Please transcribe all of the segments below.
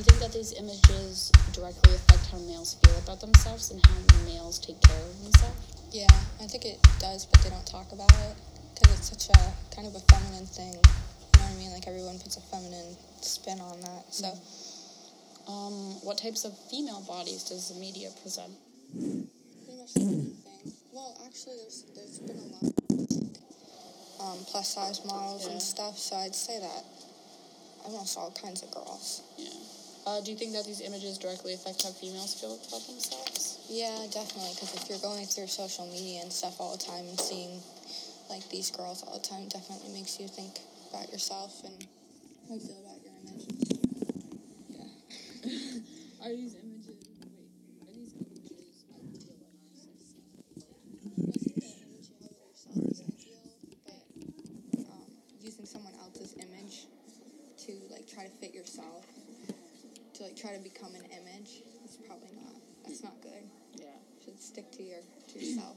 you think that these images directly affect how males feel about themselves and how males take care of themselves? Yeah, I think it does, but they don't talk about it because it's such a kind of a feminine thing. You know what I mean? Like everyone puts a feminine spin on that. So, Um, what types of female bodies does the media present? pretty much the. Well, actually, there's there's been a lot of um, plus size models Yeah. and stuff. So I'd say that almost all kinds of girls. Yeah. Uh, do you think that these images directly affect how females feel about themselves? Yeah, definitely. Because if you're going through social media and stuff all the time and seeing like these girls all the time, definitely makes you think about yourself and how you feel about your image. Yeah. Are these images? Wait, are these images ideal or narcissistic? but um, using someone else's image to like try to fit yourself, to like try to become an image, is probably not. That's not good. Yeah. You should stick to your to yourself.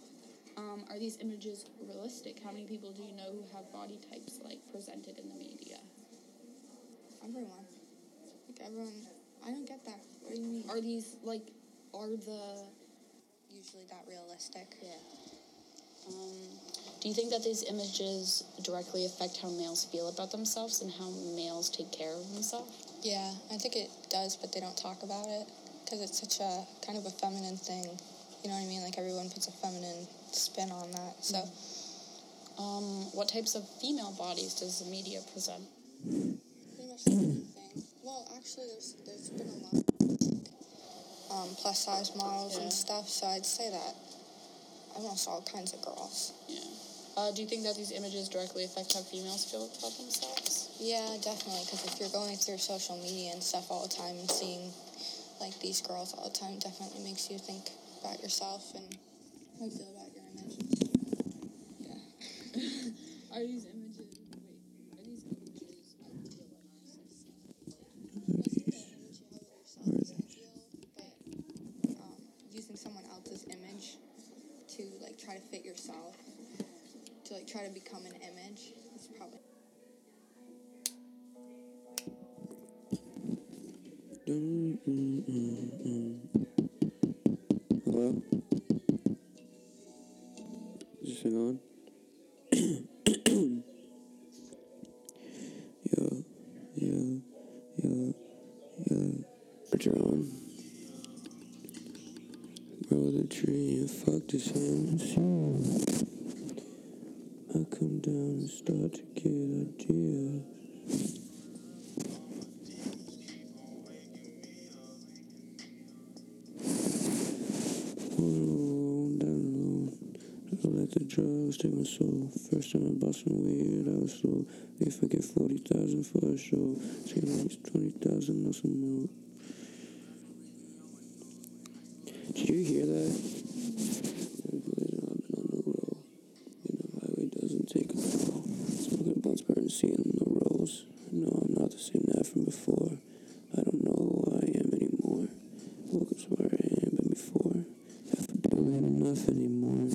Um, are these images realistic? How many people do you know who have body types like presented in the media? Everyone, like everyone, I don't get that. What do you mean? Are these like are the usually that realistic? yeah? Um, do you think that these images directly affect how males feel about themselves and how males take care of themselves? Yeah, I think it does, but they don't talk about it because it's such a kind of a feminine thing. You know what I mean? Like everyone puts a feminine spin on that. So, Um, what types of female bodies does the media present? pretty much the same thing. Well, actually, there's there's been a lot of um, plus size models Yeah. and stuff. So I'd say that almost all kinds of girls. Yeah. Uh, do you think that these images directly affect how females feel about themselves? Yeah, definitely. Because if you're going through social media and stuff all the time and seeing like these girls all the time, definitely makes you think about yourself and how you feel about your image. Are these images? Put. Grow the tree and fuck this hand. I come down and start to get ideas. The drugs take my soul. First time I bought some weed, I was slow. If I get 40,000 for a show, it's gonna be 20,000 or some more. Did you hear that? Yeah, boys, I've been on the roll. You know, highway doesn't take a fall. Burning, seeing the rolls. No, I'm not the same guy from before. I don't know who I am anymore. Woke up where I am been before. Half a bill ain't enough anymore.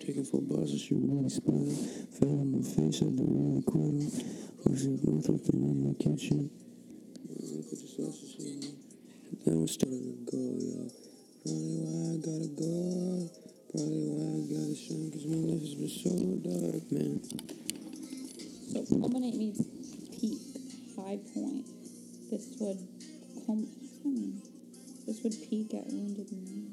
Taking bars and she really smile. Fell on my face, had to really quit her. Was it open in the kitchen? Yeah, I put the sausage in there. Then this would peak at wounded knee.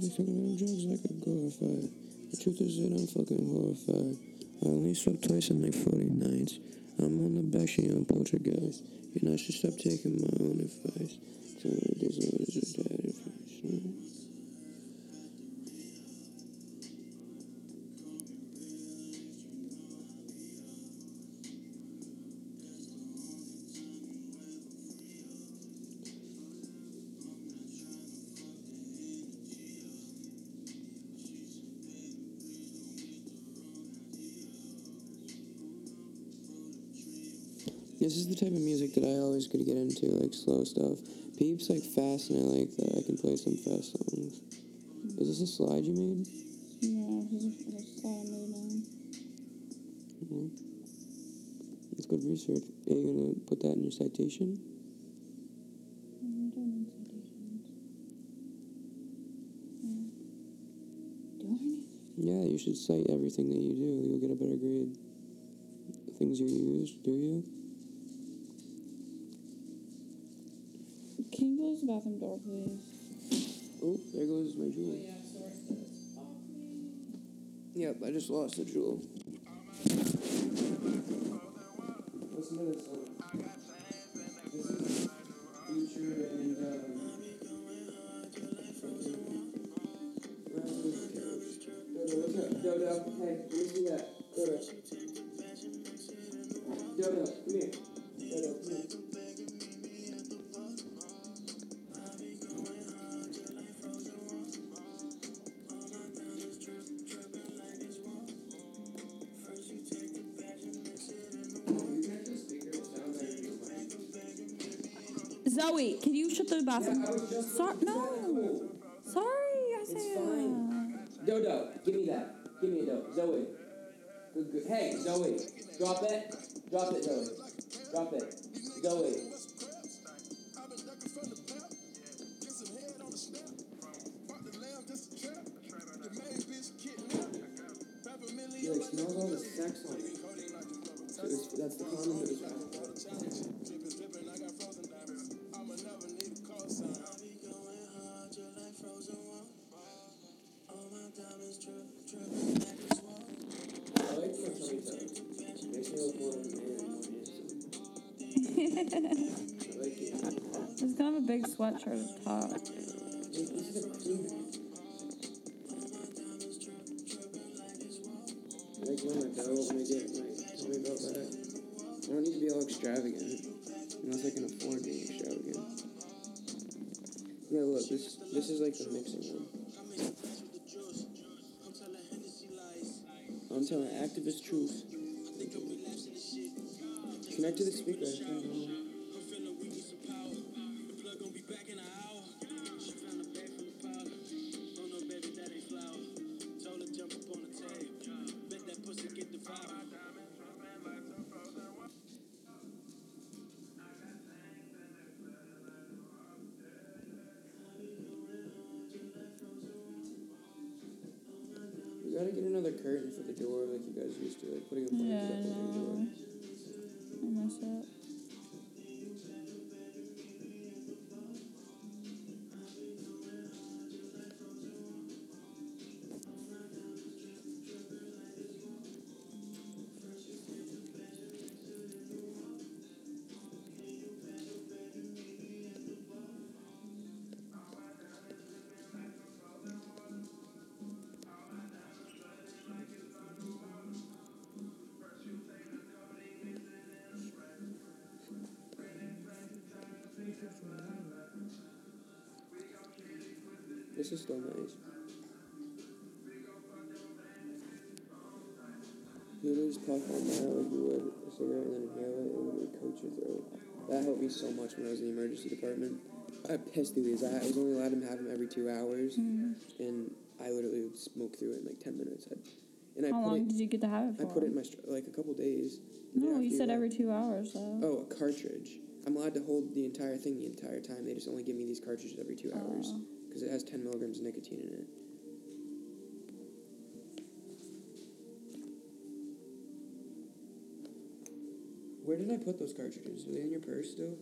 You fucking on drugs like a glorified. The truth is that I'm fucking horrified. I only slept twice in like 40 nights. I'm on the back, she on poltergeist. Know, I should stop taking my own advice. Tell me this is This is the type of music that I always could get into, like slow stuff. Peeps like fast, and I like that. I can play some fast songs. Is this a slide you made? Yeah, this is is how I made mine. Well, that's good research. Are you gonna put that in your citation? We're done in citations. Yeah. Do I need? Yeah, you should cite everything that you do. You'll get a better grade. The things you use, do you? The bathroom door, please? Oh, there goes my Juul. Yep, I just lost the Juul. Listen to this. You shut? Yeah, I was just- Sorry, no. Sorry, Isaiah. It's fine. Uh, Dodo, give me that. Give me a Dodo. Zoe. Good, good. Hey, Zoe. Drop it. Drop it, Zoe. Drop it. Zoe. Sweatshirt top. I like when my dough when I get my tummy belt back. I don't need to be all extravagant. Unless I can afford being extravagant. Yeah, look, this this is like the mixing one. I'm telling activist truth. Connect to the speaker. Um, gotta get another curtain for the door like you guys used to, like putting a blanket Yeah, up over the door. I miss it. This is still nice. You puff on that like you would a cigarette and then inhale it and it would coat your throat. That helped me so much when I was in the emergency department. I pissed through these. I, was only allowed to have them every two hours, mm-hmm. and I literally would smoke through it in like ten minutes. I, and I How long it. did you get to have it for? I put it in my like a couple days. no, you said every two hours though. Oh, a cartridge. I'm allowed to hold the entire thing the entire time. They just only give me these cartridges every two hours Oh. Because it has 10 milligrams of nicotine in it. Where did I put those cartridges? Are they in your purse still?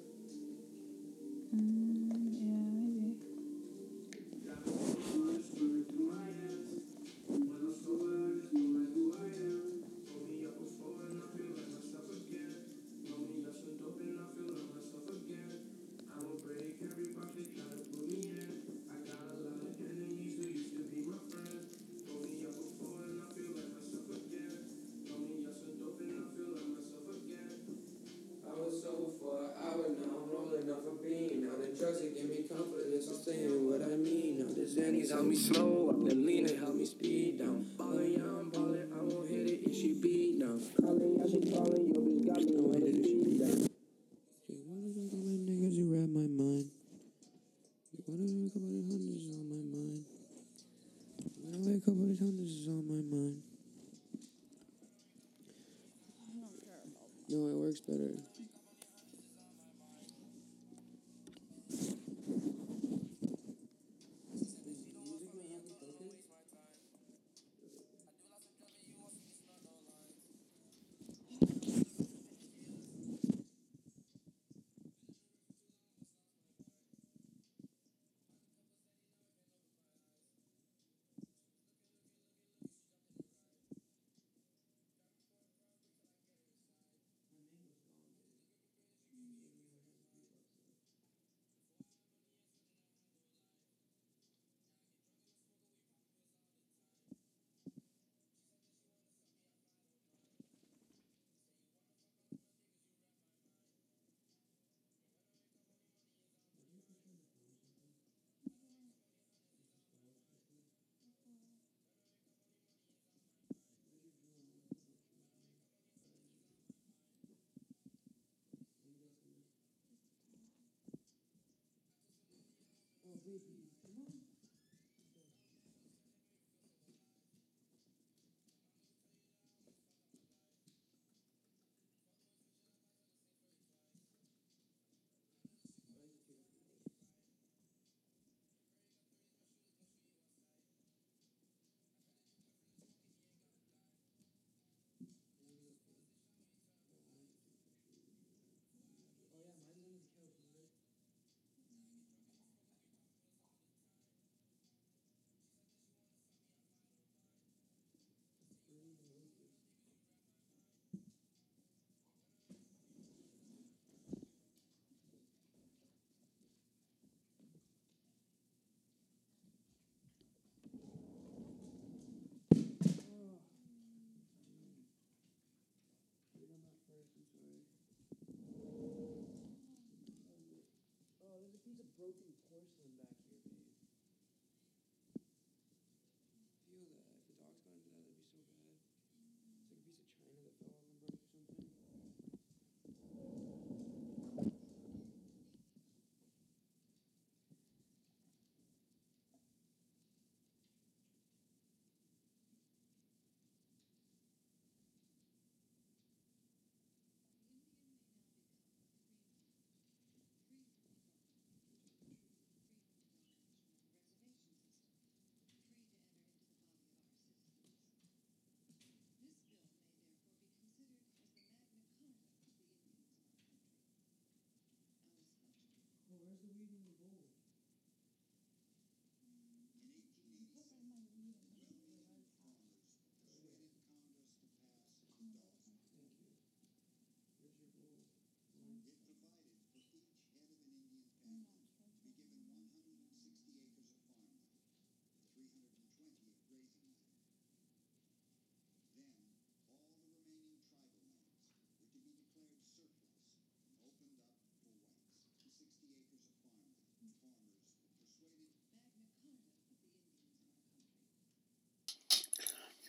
Xannies help me slow up, the lean help me speed down. Ballin', yeah, I'm ballin', I won't hit it if she beat down. Callin', yeah, she callin', yo, bitch got me, I won't hit it Oh,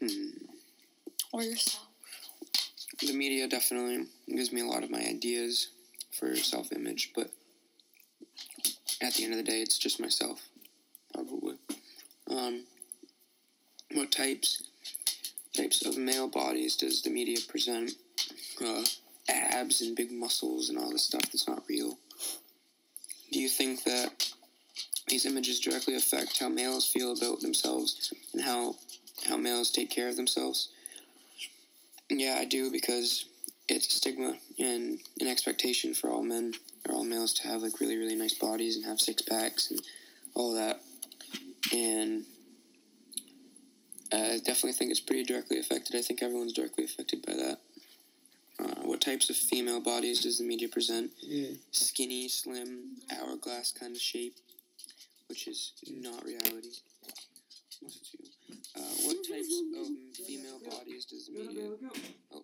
Hmm. Or yourself. The media definitely gives me a lot of my ideas for self image, but at the end of the day, it's just myself, probably. Um, what types types of male bodies does the media present? Uh, abs and big muscles and all this stuff that's not real. Do you think that these images directly affect how males feel about themselves and how how males take care of themselves? Yeah, I do because it's a stigma and an expectation for all men or all males to have like really really nice bodies and have six packs and all that. And I definitely think it's pretty directly affected. I think everyone's directly affected by that. Uh, what types of female bodies does the media present? Yeah. Skinny, slim, hourglass kind of shape, which is not reality. Unless it's you. Uh, what types of female bodies does the media? Oh,